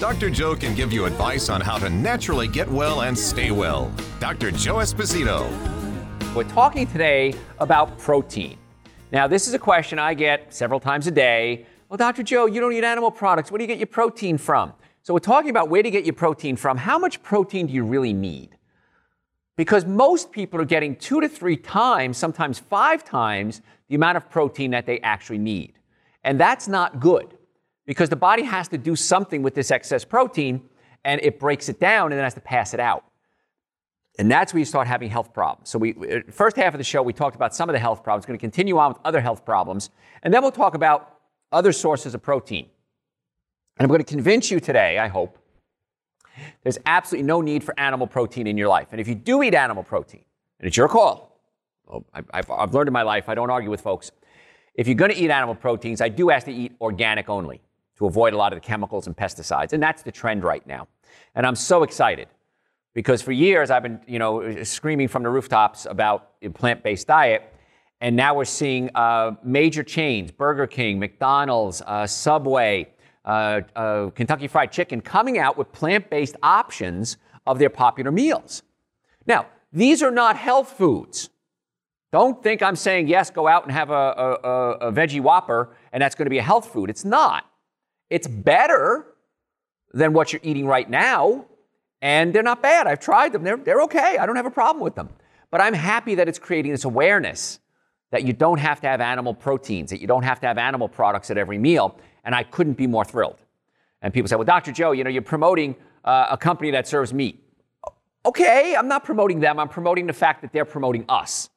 Dr. Joe can give you advice on how to naturally get well and stay well. Dr. Joe Esposito. We're talking today about protein. Now, this is a question I get several times a day. Well, Dr. Joe, you don't eat animal products. Where do you get your protein from? So, we're talking about where to get your protein from. How much protein do you really need? Because most people are getting two to three times, sometimes five times, the amount of protein that they actually need. And that's not good because the body has to do something with this excess protein and it breaks it down and then has to pass it out. And that's where you start having health problems. So, we uh, first half of the show, we talked about some of the health problems. We're going to continue on with other health problems, and then we'll talk about other sources of protein. And I'm going to convince you today, I hope, there's absolutely no need for animal protein in your life. And if you do eat animal protein, and it's your call, I've learned in my life, I don't argue with folks. If you're going to eat animal proteins, I do ask to eat organic only to avoid a lot of the chemicals and pesticides. And that's the trend right now. And I'm so excited because for years I've been, you know, screaming from the rooftops about a plant-based diet. And now we're seeing uh, major chains, Burger King, McDonald's, uh, Subway, uh, uh Kentucky Fried Chicken, coming out with plant-based options of their popular meals. Now, these are not health foods. Don't think I'm saying, yes, go out and have a, a, a veggie whopper and that's going to be a health food. It's not. It's better than what you're eating right now, and they're not bad. I've tried them, they're, they're okay. I don't have a problem with them. But I'm happy that it's creating this awareness that you don't have to have animal proteins, that you don't have to have animal products at every meal, and I couldn't be more thrilled. And people say, well, Dr. Joe, you know, you're promoting uh, a company that serves meat. Okay, I'm not promoting them. I'm promoting the fact that they're promoting us.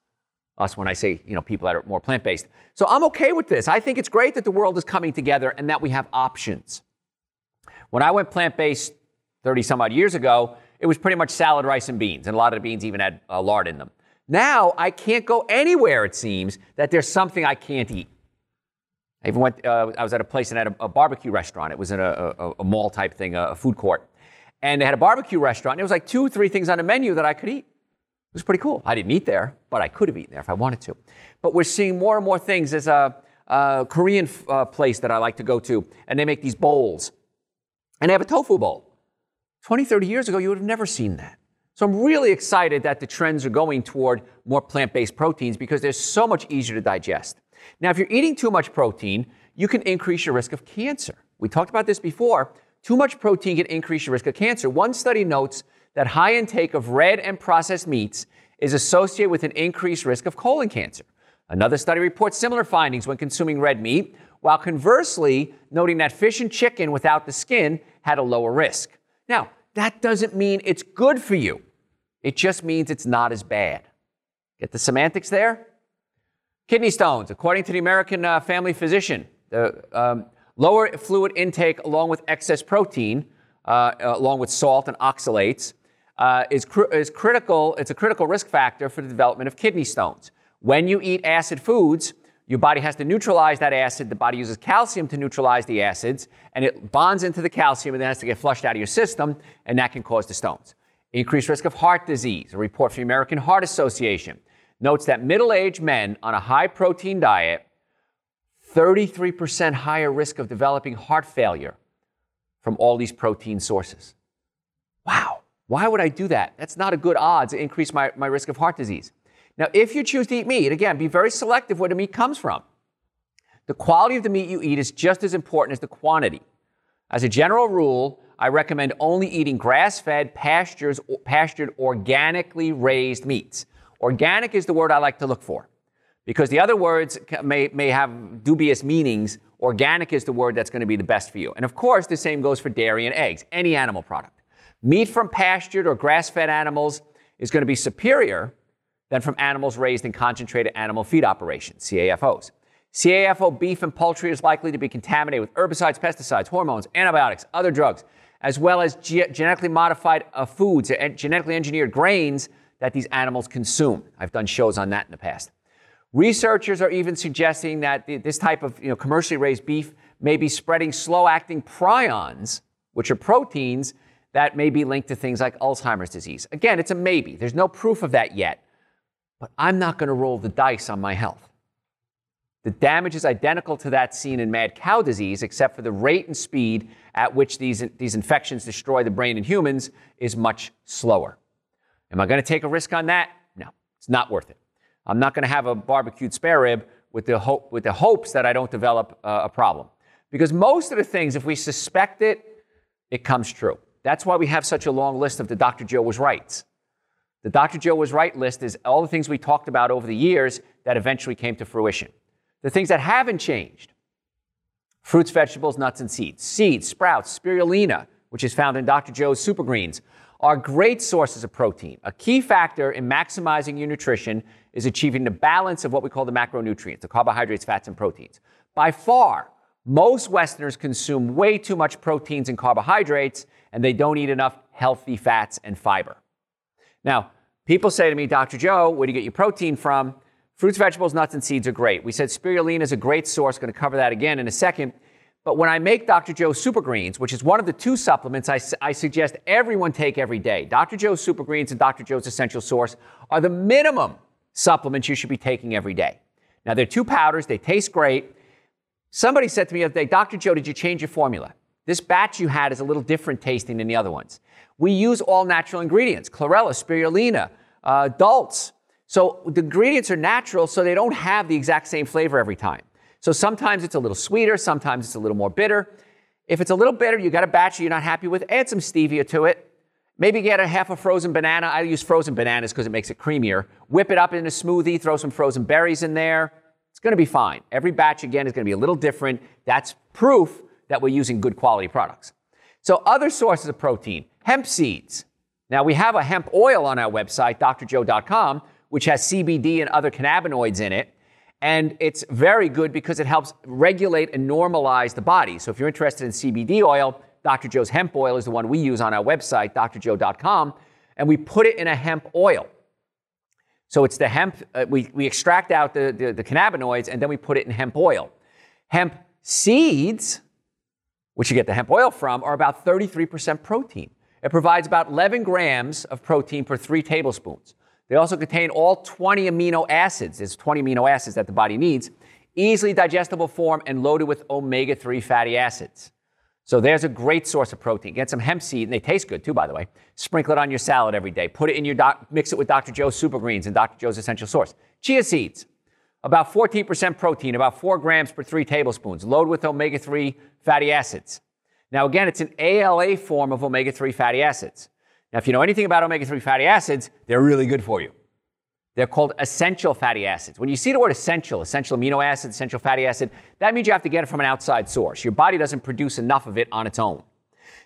Us when I say, you know, people that are more plant based. So I'm okay with this. I think it's great that the world is coming together and that we have options. When I went plant based 30 some odd years ago, it was pretty much salad, rice, and beans. And a lot of the beans even had uh, lard in them. Now I can't go anywhere, it seems, that there's something I can't eat. I even went, uh, I was at a place and had a, a barbecue restaurant. It was in a, a, a mall type thing, a, food court. And they had a barbecue restaurant. And it was like two, three things on the menu that I could eat. It was pretty cool. I didn't eat there, but I could have eaten there if I wanted to. But we're seeing more and more things. There's a, a Korean uh, place that I like to go to, and they make these bowls. And they have a tofu bowl. 20, 30 years ago, you would have never seen that. So I'm really excited that the trends are going toward more plant based proteins because they're so much easier to digest. Now, if you're eating too much protein, you can increase your risk of cancer. We talked about this before. Too much protein can increase your risk of cancer. One study notes that high intake of red and processed meats is associated with an increased risk of colon cancer. Another study reports similar findings when consuming red meat, while conversely noting that fish and chicken without the skin had a lower risk. Now, that doesn't mean it's good for you. It just means it's not as bad. Get the semantics there? Kidney stones, according to the American uh, Family Physician, the um, lower fluid intake along with excess protein, uh, along with salt and oxalates, uh, is, cr- is critical, it's a critical risk factor for the development of kidney stones. When you eat acid foods, your body has to neutralize that acid. The body uses calcium to neutralize the acids, and it bonds into the calcium and then has to get flushed out of your system, and that can cause the stones. Increased risk of heart disease. A report from the American Heart Association notes that middle aged men on a high protein diet, 33% higher risk of developing heart failure from all these protein sources. Wow. Why would I do that? That's not a good odds to increase my, my risk of heart disease. Now, if you choose to eat meat, again, be very selective where the meat comes from. The quality of the meat you eat is just as important as the quantity. As a general rule, I recommend only eating grass fed, pastured, organically raised meats. Organic is the word I like to look for because the other words may, may have dubious meanings. Organic is the word that's going to be the best for you. And of course, the same goes for dairy and eggs, any animal product. Meat from pastured or grass fed animals is going to be superior than from animals raised in concentrated animal feed operations, CAFOs. CAFO beef and poultry is likely to be contaminated with herbicides, pesticides, hormones, antibiotics, other drugs, as well as ge- genetically modified uh, foods and genetically engineered grains that these animals consume. I've done shows on that in the past. Researchers are even suggesting that this type of you know, commercially raised beef may be spreading slow acting prions, which are proteins that may be linked to things like Alzheimer's disease. Again, it's a maybe. There's no proof of that yet, but I'm not going to roll the dice on my health. The damage is identical to that seen in mad cow disease, except for the rate and speed at which these, these infections destroy the brain in humans is much slower. Am I going to take a risk on that? No, it's not worth it. I'm not going to have a barbecued spare rib with the, hope, with the hopes that I don't develop uh, a problem. Because most of the things, if we suspect it, it comes true. That's why we have such a long list of the Dr. Joe was right. The Dr. Joe was right list is all the things we talked about over the years that eventually came to fruition. The things that haven't changed fruits, vegetables, nuts, and seeds. Seeds, sprouts, spirulina, which is found in Dr. Joe's Super Greens, are great sources of protein. A key factor in maximizing your nutrition is achieving the balance of what we call the macronutrients, the carbohydrates, fats, and proteins. By far, most Westerners consume way too much proteins and carbohydrates, and they don't eat enough healthy fats and fiber. Now, people say to me, Dr. Joe, where do you get your protein from? Fruits, vegetables, nuts, and seeds are great. We said spirulina is a great source. Going to cover that again in a second. But when I make Dr. Joe's Super Greens, which is one of the two supplements I, I suggest everyone take every day, Dr. Joe's Super Greens and Dr. Joe's Essential Source are the minimum supplements you should be taking every day. Now, they're two powders, they taste great. Somebody said to me the other day, Dr. Joe, did you change your formula? This batch you had is a little different tasting than the other ones. We use all natural ingredients chlorella, spirulina, uh, dulse, so the ingredients are natural, so they don't have the exact same flavor every time. So sometimes it's a little sweeter, sometimes it's a little more bitter. If it's a little bitter, you got a batch you're not happy with, add some stevia to it. Maybe get a half a frozen banana. I use frozen bananas because it makes it creamier. Whip it up in a smoothie, throw some frozen berries in there. It's going to be fine. Every batch, again, is going to be a little different. That's proof that we're using good quality products. So, other sources of protein hemp seeds. Now, we have a hemp oil on our website, drjoe.com, which has CBD and other cannabinoids in it. And it's very good because it helps regulate and normalize the body. So if you're interested in CBD oil, Dr. Joe's hemp oil is the one we use on our website, drjoe.com, and we put it in a hemp oil. So it's the hemp, uh, we, we extract out the, the, the cannabinoids and then we put it in hemp oil. Hemp seeds, which you get the hemp oil from, are about 33% protein. It provides about 11 grams of protein per three tablespoons. They also contain all 20 amino acids. There's 20 amino acids that the body needs, easily digestible form, and loaded with omega 3 fatty acids. So there's a great source of protein. Get some hemp seed, and they taste good too, by the way. Sprinkle it on your salad every day. Put it in your doc, mix it with Dr. Joe's Super Greens and Dr. Joe's Essential Source. Chia seeds, about 14% protein, about 4 grams per 3 tablespoons, loaded with omega 3 fatty acids. Now, again, it's an ALA form of omega 3 fatty acids. Now, if you know anything about omega 3 fatty acids, they're really good for you. They're called essential fatty acids. When you see the word essential, essential amino acid, essential fatty acid, that means you have to get it from an outside source. Your body doesn't produce enough of it on its own.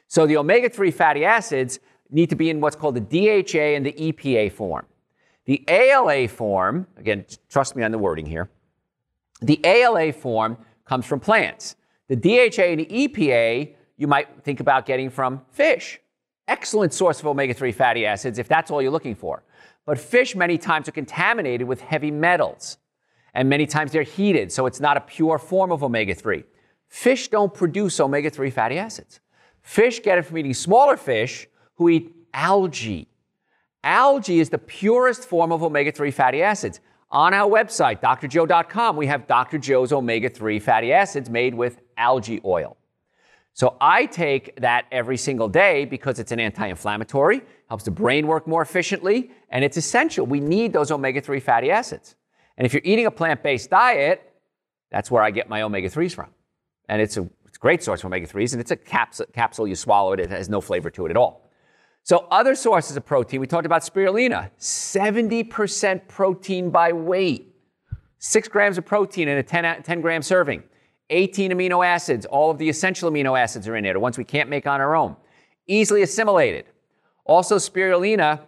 So the omega 3 fatty acids need to be in what's called the DHA and the EPA form. The ALA form, again, trust me on the wording here, the ALA form comes from plants. The DHA and the EPA you might think about getting from fish. Excellent source of omega 3 fatty acids if that's all you're looking for. But fish, many times, are contaminated with heavy metals. And many times they're heated, so it's not a pure form of omega 3. Fish don't produce omega 3 fatty acids. Fish get it from eating smaller fish who eat algae. Algae is the purest form of omega 3 fatty acids. On our website, drjoe.com, we have Dr. Joe's omega 3 fatty acids made with algae oil. So I take that every single day because it's an anti inflammatory, helps the brain work more efficiently, and it's essential. We need those omega 3 fatty acids. And if you're eating a plant based diet, that's where I get my omega 3s from. And it's a, it's a great source of omega 3s, and it's a capsule, capsule you swallow it, it has no flavor to it at all. So, other sources of protein, we talked about spirulina, 70% protein by weight, six grams of protein in a 10, 10 gram serving. 18 amino acids, all of the essential amino acids are in there, the ones we can't make on our own. Easily assimilated. Also, spirulina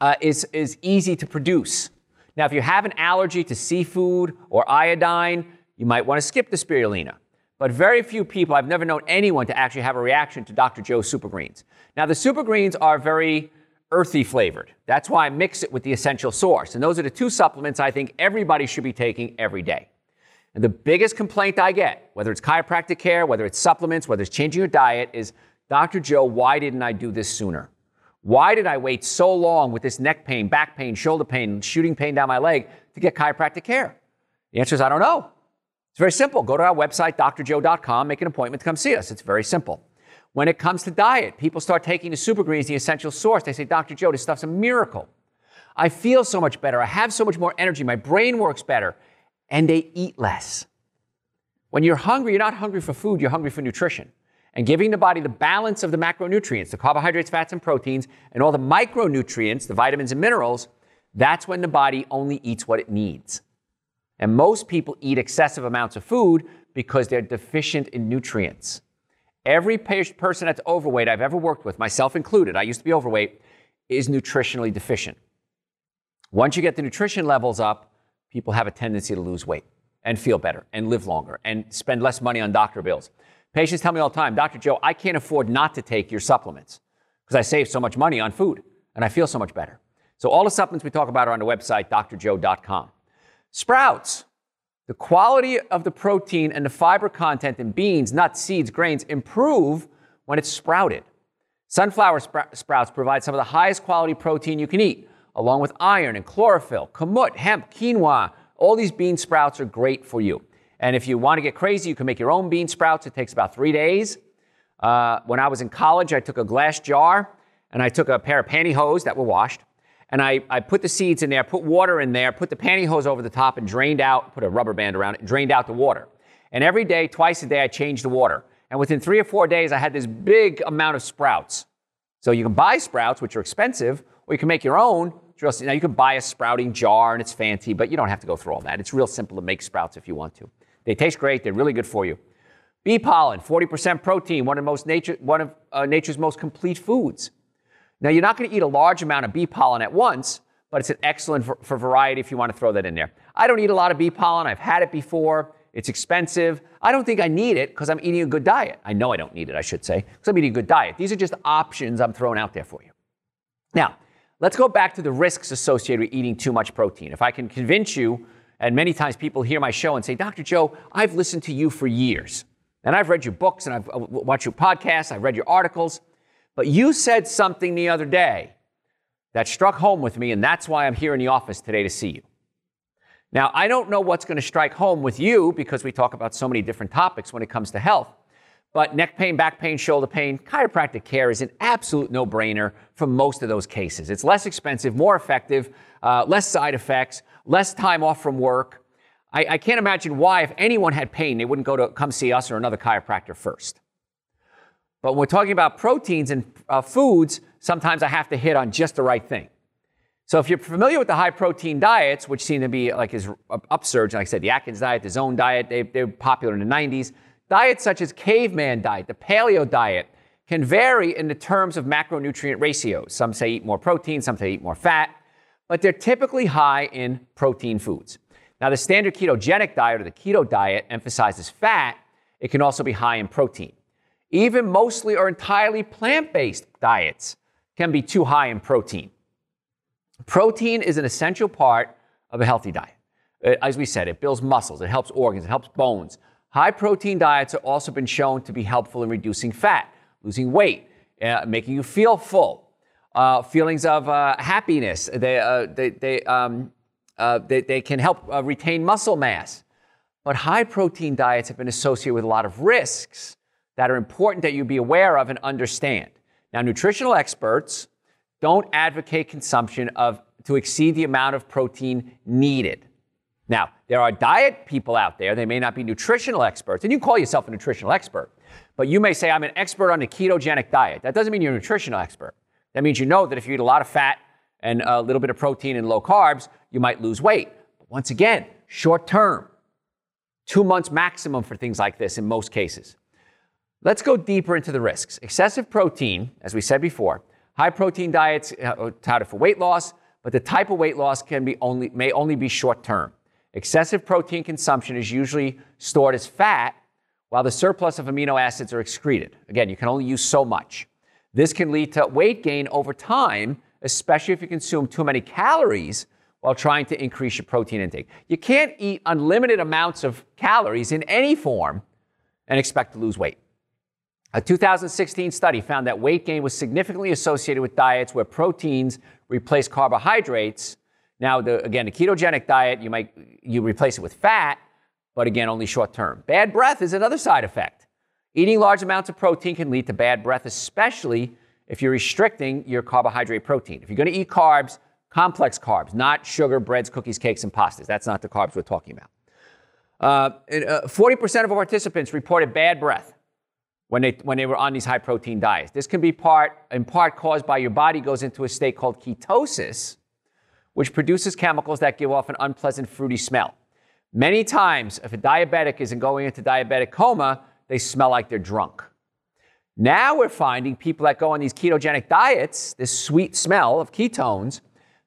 uh, is, is easy to produce. Now, if you have an allergy to seafood or iodine, you might want to skip the spirulina. But very few people, I've never known anyone to actually have a reaction to Dr. Joe's Super Greens. Now, the Super Greens are very earthy flavored. That's why I mix it with the essential source. And those are the two supplements I think everybody should be taking every day. And the biggest complaint I get, whether it's chiropractic care, whether it's supplements, whether it's changing your diet, is Dr. Joe, why didn't I do this sooner? Why did I wait so long with this neck pain, back pain, shoulder pain, shooting pain down my leg to get chiropractic care? The answer is I don't know. It's very simple. Go to our website, drjoe.com, make an appointment to come see us. It's very simple. When it comes to diet, people start taking the super greens, the essential source. They say, Dr. Joe, this stuff's a miracle. I feel so much better. I have so much more energy. My brain works better. And they eat less. When you're hungry, you're not hungry for food, you're hungry for nutrition and giving the body the balance of the macronutrients, the carbohydrates, fats, and proteins, and all the micronutrients, the vitamins and minerals, that's when the body only eats what it needs. And most people eat excessive amounts of food because they're deficient in nutrients. Every person that's overweight I've ever worked with, myself included, I used to be overweight, is nutritionally deficient. Once you get the nutrition levels up, people have a tendency to lose weight and feel better and live longer and spend less money on doctor bills. Patients tell me all the time, Dr. Joe, I can't afford not to take your supplements because I save so much money on food and I feel so much better. So all the supplements we talk about are on the website, drjoe.com. Sprouts. The quality of the protein and the fiber content in beans, nuts, seeds, grains improve when it's sprouted. Sunflower sprouts provide some of the highest quality protein you can eat, along with iron and chlorophyll, kamut, hemp, quinoa. All these bean sprouts are great for you. And if you want to get crazy, you can make your own bean sprouts. It takes about three days. Uh, when I was in college, I took a glass jar and I took a pair of pantyhose that were washed. And I, I put the seeds in there, put water in there, put the pantyhose over the top, and drained out, put a rubber band around it, drained out the water. And every day, twice a day, I changed the water. And within three or four days, I had this big amount of sprouts. So you can buy sprouts, which are expensive, or you can make your own. Now, you can buy a sprouting jar and it's fancy, but you don't have to go through all that. It's real simple to make sprouts if you want to. They taste great. They're really good for you. Bee pollen, 40% protein, one of, most nature, one of uh, nature's most complete foods. Now, you're not going to eat a large amount of bee pollen at once, but it's an excellent for, for variety if you want to throw that in there. I don't eat a lot of bee pollen. I've had it before. It's expensive. I don't think I need it because I'm eating a good diet. I know I don't need it, I should say, because I'm eating a good diet. These are just options I'm throwing out there for you. Now, let's go back to the risks associated with eating too much protein. If I can convince you and many times people hear my show and say, Dr. Joe, I've listened to you for years. And I've read your books and I've uh, watched your podcasts, I've read your articles. But you said something the other day that struck home with me, and that's why I'm here in the office today to see you. Now, I don't know what's going to strike home with you because we talk about so many different topics when it comes to health. But neck pain, back pain, shoulder pain, chiropractic care is an absolute no brainer for most of those cases. It's less expensive, more effective, uh, less side effects less time off from work. I, I, can't imagine why, if anyone had pain, they wouldn't go to come see us or another chiropractor first. But when we're talking about proteins and uh, foods, sometimes I have to hit on just the right thing. So if you're familiar with the high protein diets, which seem to be like his upsurge, like I said, the Atkins diet, the Zone diet, they, they're popular in the 90s. Diets such as caveman diet, the paleo diet, can vary in the terms of macronutrient ratios. Some say eat more protein, some say eat more fat but they're typically high in protein foods. Now, the standard ketogenic diet or the keto diet emphasizes fat. It can also be high in protein. Even mostly or entirely plant based diets can be too high in protein. Protein is an essential part of a healthy diet. Uh, as we said, it builds muscles, it helps organs, it helps bones. High protein diets have also been shown to be helpful in reducing fat, losing weight, uh, making you feel full, uh, feelings of uh, happiness. They, uh, they, they, um, uh, they, they, can help retain muscle mass. But high protein diets have been associated with a lot of risks that are important that you be aware of and understand. Now, nutritional experts don't advocate consumption of to exceed the amount of protein needed. Now, there are diet people out there, they may not be nutritional experts, and you call yourself a nutritional expert, but you may say, I'm an expert on the ketogenic diet. That doesn't mean you're a nutritional expert. That means you know that if you eat a lot of fat and a little bit of protein and low carbs, you might lose weight. But once again, short term, two months maximum for things like this in most cases. Let's go deeper into the risks. Excessive protein, as we said before, high protein diets uh, are touted for weight loss, but the type of weight loss can be only, may only be short term. Excessive protein consumption is usually stored as fat, while the surplus of amino acids are excreted. Again, you can only use so much. This can lead to weight gain over time, especially if you consume too many calories while trying to increase your protein intake. You can't eat unlimited amounts of calories in any form and expect to lose weight. A 2016 study found that weight gain was significantly associated with diets where proteins replace carbohydrates. Now, the, again, the ketogenic diet, you might you replace it with fat, but again, only short term. Bad breath is another side effect. Eating large amounts of protein can lead to bad breath, especially if you're restricting your carbohydrate protein. If you're going to eat carbs, complex carbs, not sugar, breads, cookies, cakes, and pastas. That's not the carbs we're talking about. Uh, uh, 40% of our participants reported bad breath when they, when they were on these high protein diets. This can be part, in part caused by your body goes into a state called ketosis, which produces chemicals that give off an unpleasant fruity smell. Many times, if a diabetic isn't going into diabetic coma, they smell like they're drunk. Now we're finding people that go on these ketogenic diets, this sweet smell of ketones,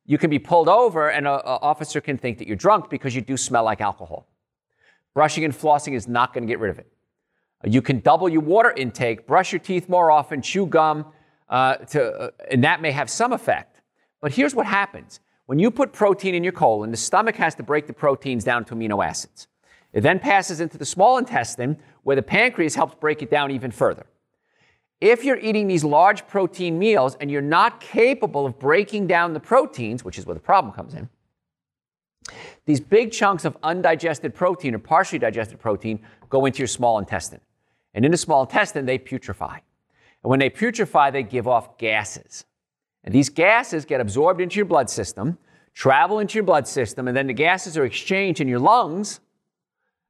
you can be pulled over and an officer can think that you're drunk because you do smell like alcohol. Brushing and flossing is not going to get rid of it. You can double your water intake, brush your teeth more often, chew gum, uh, to, uh, and that may have some effect. But here's what happens when you put protein in your colon, the stomach has to break the proteins down to amino acids. It then passes into the small intestine, where the pancreas helps break it down even further. If you're eating these large protein meals and you're not capable of breaking down the proteins, which is where the problem comes in, these big chunks of undigested protein or partially digested protein go into your small intestine. And in the small intestine, they putrefy. And when they putrefy, they give off gases. And these gases get absorbed into your blood system, travel into your blood system, and then the gases are exchanged in your lungs,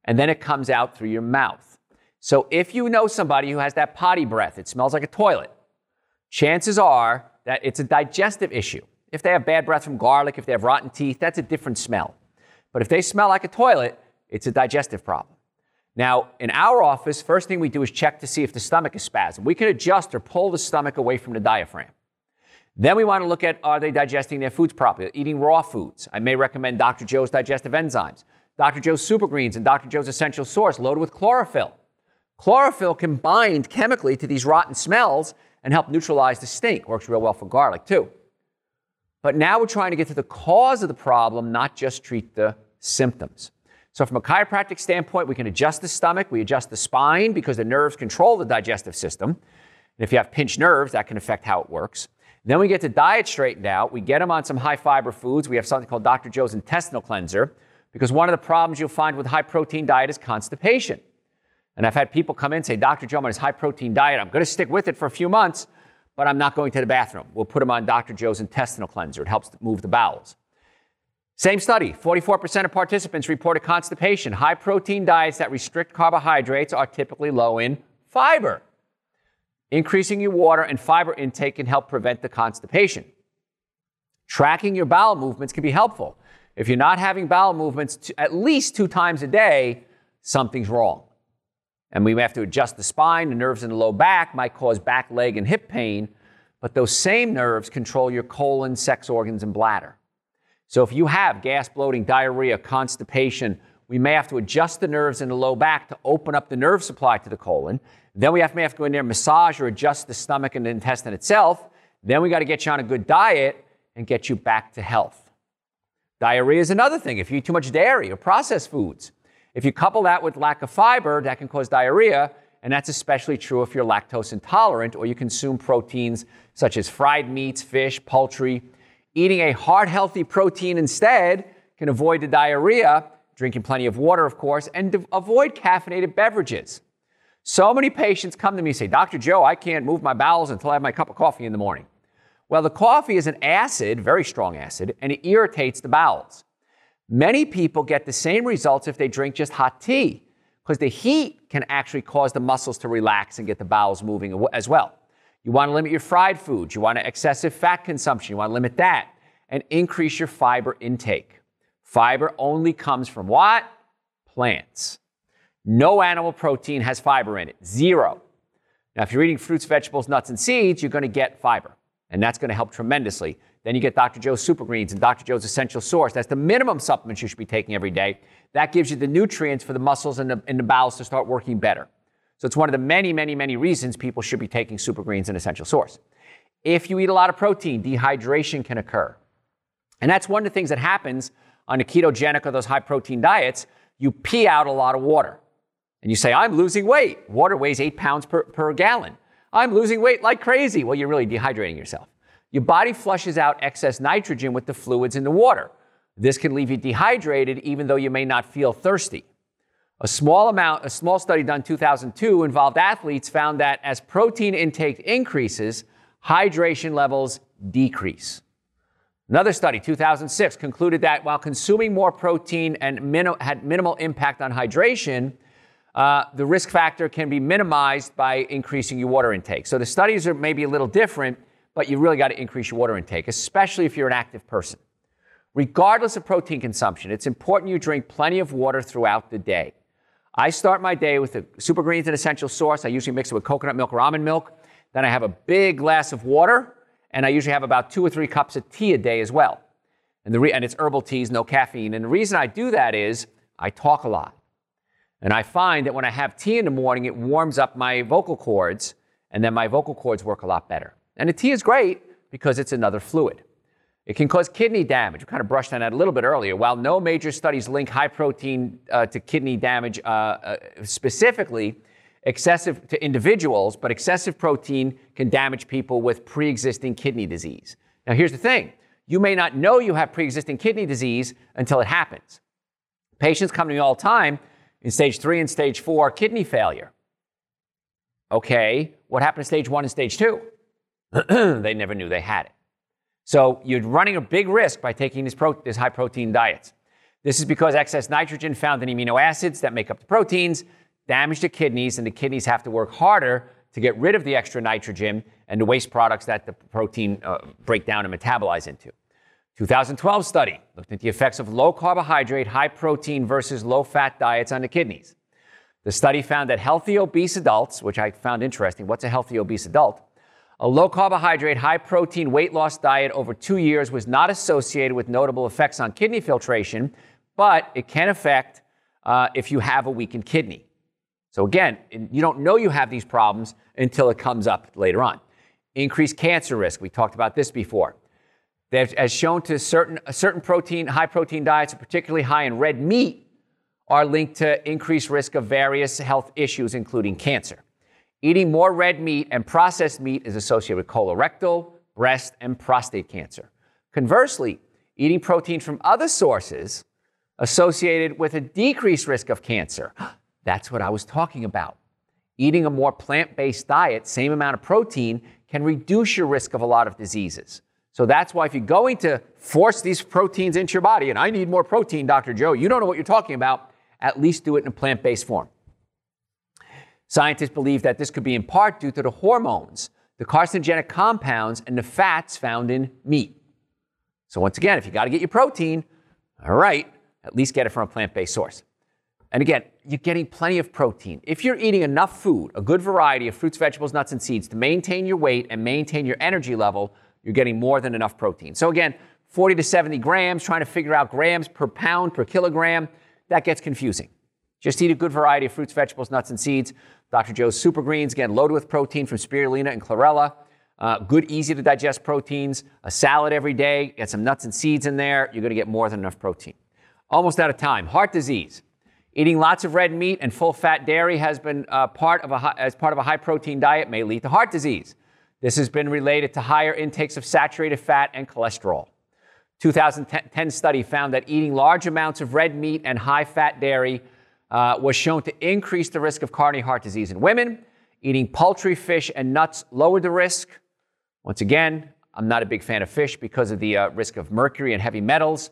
and then it comes out through your mouth. So if you know somebody who has that potty breath, it smells like a toilet, chances are that it's a digestive issue. If they have bad breath from garlic, if they have rotten teeth, that's a different smell. But if they smell like a toilet, it's a digestive problem. Now, in our office, first thing we do is check to see if the stomach is spasmed. We can adjust or pull the stomach away from the diaphragm. Then we want to look at are they digesting their foods properly, eating raw foods. I may recommend Dr. Joe's digestive enzymes, Dr. Joe's super greens, and Dr. Joe's essential source loaded with chlorophyll. Chlorophyll can bind chemically to these rotten smells and help neutralize the stink. Works real well for garlic, too. But now we're trying to get to the cause of the problem, not just treat the symptoms. So, from a chiropractic standpoint, we can adjust the stomach, we adjust the spine because the nerves control the digestive system. And if you have pinched nerves, that can affect how it works. Then we get the diet straightened out. We get them on some high fiber foods. We have something called Dr. Joe's intestinal cleanser because one of the problems you'll find with high protein diet is constipation. And I've had people come in and say, Dr. Joe, I'm on his high protein diet. I'm going to stick with it for a few months, but I'm not going to the bathroom. We'll put them on Dr. Joe's intestinal cleanser. It helps move the bowels. Same study 44% of participants reported constipation. High protein diets that restrict carbohydrates are typically low in fiber. Increasing your water and fiber intake can help prevent the constipation. Tracking your bowel movements can be helpful. If you're not having bowel movements at least two times a day, something's wrong. And we have to adjust the spine. The nerves in the low back might cause back, leg, and hip pain, but those same nerves control your colon, sex organs, and bladder. So if you have gas, bloating, diarrhea, constipation, we may have to adjust the nerves in the low back to open up the nerve supply to the colon. Then we have, may have to go in there, and massage or adjust the stomach and the intestine itself. Then we got to get you on a good diet and get you back to health. Diarrhea is another thing. If you eat too much dairy or processed foods, if you couple that with lack of fiber, that can cause diarrhea, and that's especially true if you're lactose intolerant or you consume proteins such as fried meats, fish, poultry. Eating a heart healthy protein instead can avoid the diarrhea, drinking plenty of water, of course, and avoid caffeinated beverages. So many patients come to me and say, Dr. Joe, I can't move my bowels until I have my cup of coffee in the morning. Well, the coffee is an acid, very strong acid, and it irritates the bowels. Many people get the same results if they drink just hot tea, because the heat can actually cause the muscles to relax and get the bowels moving as well. You want to limit your fried foods, you want to excessive fat consumption, you want to limit that, and increase your fiber intake. Fiber only comes from what? Plants. No animal protein has fiber in it, zero. Now, if you're eating fruits, vegetables, nuts, and seeds, you're going to get fiber, and that's going to help tremendously. Then you get Dr. Joe's Super Greens and Dr. Joe's Essential Source. That's the minimum supplements you should be taking every day. That gives you the nutrients for the muscles and the, and the bowels to start working better. So it's one of the many, many, many reasons people should be taking Super Greens and Essential Source. If you eat a lot of protein, dehydration can occur. And that's one of the things that happens on a ketogenic or those high protein diets. You pee out a lot of water. And you say, I'm losing weight. Water weighs eight pounds per, per gallon. I'm losing weight like crazy. Well, you're really dehydrating yourself. Your body flushes out excess nitrogen with the fluids in the water. This can leave you dehydrated even though you may not feel thirsty. A small amount, a small study done 2002 involved athletes found that as protein intake increases, hydration levels decrease. Another study, 2006, concluded that while consuming more protein and min- had minimal impact on hydration, uh, the risk factor can be minimized by increasing your water intake. So the studies are maybe a little different, but you really got to increase your water intake, especially if you're an active person. Regardless of protein consumption, it's important you drink plenty of water throughout the day. I start my day with a super greens and essential source. I usually mix it with coconut milk or almond milk. Then I have a big glass of water, and I usually have about two or three cups of tea a day as well. And, the re- and it's herbal teas, no caffeine. And the reason I do that is I talk a lot. And I find that when I have tea in the morning, it warms up my vocal cords, and then my vocal cords work a lot better. And the tea is great because it's another fluid. It can cause kidney damage. We kind of brushed on that a little bit earlier. While no major studies link high protein uh, to kidney damage uh, uh, specifically, excessive to individuals, but excessive protein can damage people with pre existing kidney disease. Now, here's the thing you may not know you have pre existing kidney disease until it happens. Patients come to me all the time in stage three and stage four kidney failure. Okay, what happened to stage one and stage two? they never knew they had it. So you're running a big risk by taking these, pro- these high protein diets. This is because excess nitrogen found in amino acids that make up the proteins damage the kidneys, and the kidneys have to work harder to get rid of the extra nitrogen and the waste products that the protein uh, break down and metabolize into. 2012 study looked at the effects of low carbohydrate, high protein versus low fat diets on the kidneys. The study found that healthy obese adults, which I found interesting, what's a healthy obese adult? A low carbohydrate, high protein weight loss diet over two years was not associated with notable effects on kidney filtration, but it can affect uh, if you have a weakened kidney. So, again, you don't know you have these problems until it comes up later on. Increased cancer risk. We talked about this before. That, as shown to certain, certain protein, high protein diets, particularly high in red meat, are linked to increased risk of various health issues, including cancer. Eating more red meat and processed meat is associated with colorectal, breast, and prostate cancer. Conversely, eating protein from other sources associated with a decreased risk of cancer. That's what I was talking about. Eating a more plant based diet, same amount of protein, can reduce your risk of a lot of diseases. So that's why if you're going to force these proteins into your body, and I need more protein, Dr. Joe, you don't know what you're talking about, at least do it in a plant based form. Scientists believe that this could be in part due to the hormones, the carcinogenic compounds, and the fats found in meat. So, once again, if you got to get your protein, all right, at least get it from a plant based source. And again, you're getting plenty of protein. If you're eating enough food, a good variety of fruits, vegetables, nuts, and seeds to maintain your weight and maintain your energy level, you're getting more than enough protein. So again, 40 to 70 grams, trying to figure out grams per pound per kilogram, that gets confusing. Just eat a good variety of fruits, vegetables, nuts, and seeds. Dr. Joe's Super Greens, again, loaded with protein from spirulina and chlorella. Uh, good, easy to digest proteins. A salad every day. Get some nuts and seeds in there. You're going to get more than enough protein. Almost out of time. Heart disease. Eating lots of red meat and full fat dairy has been uh, part of a, as part of a high protein diet may lead to heart disease. This has been related to higher intakes of saturated fat and cholesterol. 2010 study found that eating large amounts of red meat and high fat dairy uh, was shown to increase the risk of coronary heart disease in women. Eating poultry, fish, and nuts lowered the risk. Once again, I'm not a big fan of fish because of the uh, risk of mercury and heavy metals.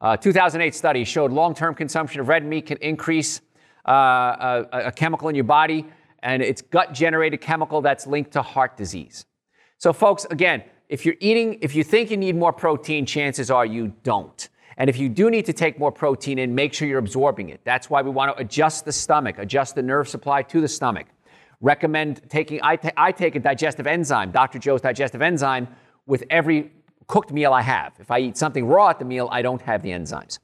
Uh, 2008 study showed long-term consumption of red meat can increase uh, a, a chemical in your body and it's gut generated chemical that's linked to heart disease. So, folks, again, if you're eating, if you think you need more protein, chances are you don't. And if you do need to take more protein in, make sure you're absorbing it. That's why we want to adjust the stomach, adjust the nerve supply to the stomach. Recommend taking, I, t- I take a digestive enzyme, Dr. Joe's digestive enzyme, with every cooked meal I have. If I eat something raw at the meal, I don't have the enzymes.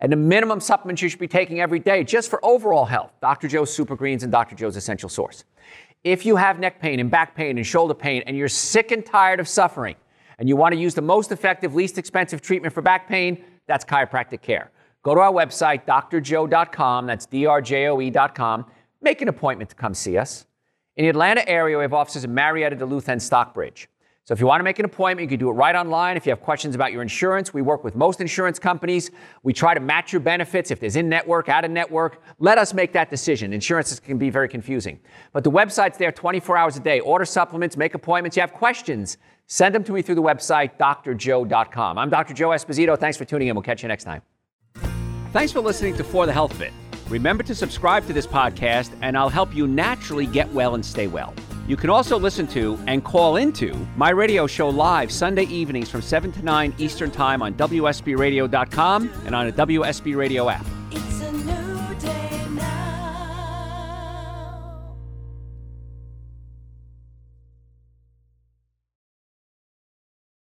And the minimum supplements you should be taking every day just for overall health Dr. Joe's Super Greens and Dr. Joe's Essential Source. If you have neck pain and back pain and shoulder pain and you're sick and tired of suffering and you want to use the most effective, least expensive treatment for back pain, that's chiropractic care. Go to our website, drjoe.com, that's drjoe.com. Make an appointment to come see us. In the Atlanta area, we have offices in Marietta, Duluth, and Stockbridge. So if you want to make an appointment, you can do it right online. If you have questions about your insurance, we work with most insurance companies. We try to match your benefits if there's in network, out of network. Let us make that decision. Insurance can be very confusing. But the website's there 24 hours a day. Order supplements, make appointments. You have questions, send them to me through the website, drjoe.com. I'm Dr. Joe Esposito. Thanks for tuning in. We'll catch you next time. Thanks for listening to For the Health Fit. Remember to subscribe to this podcast, and I'll help you naturally get well and stay well. You can also listen to and call into my radio show live Sunday evenings from 7 to 9 Eastern Time on WSBRadio.com and on a WSB Radio app.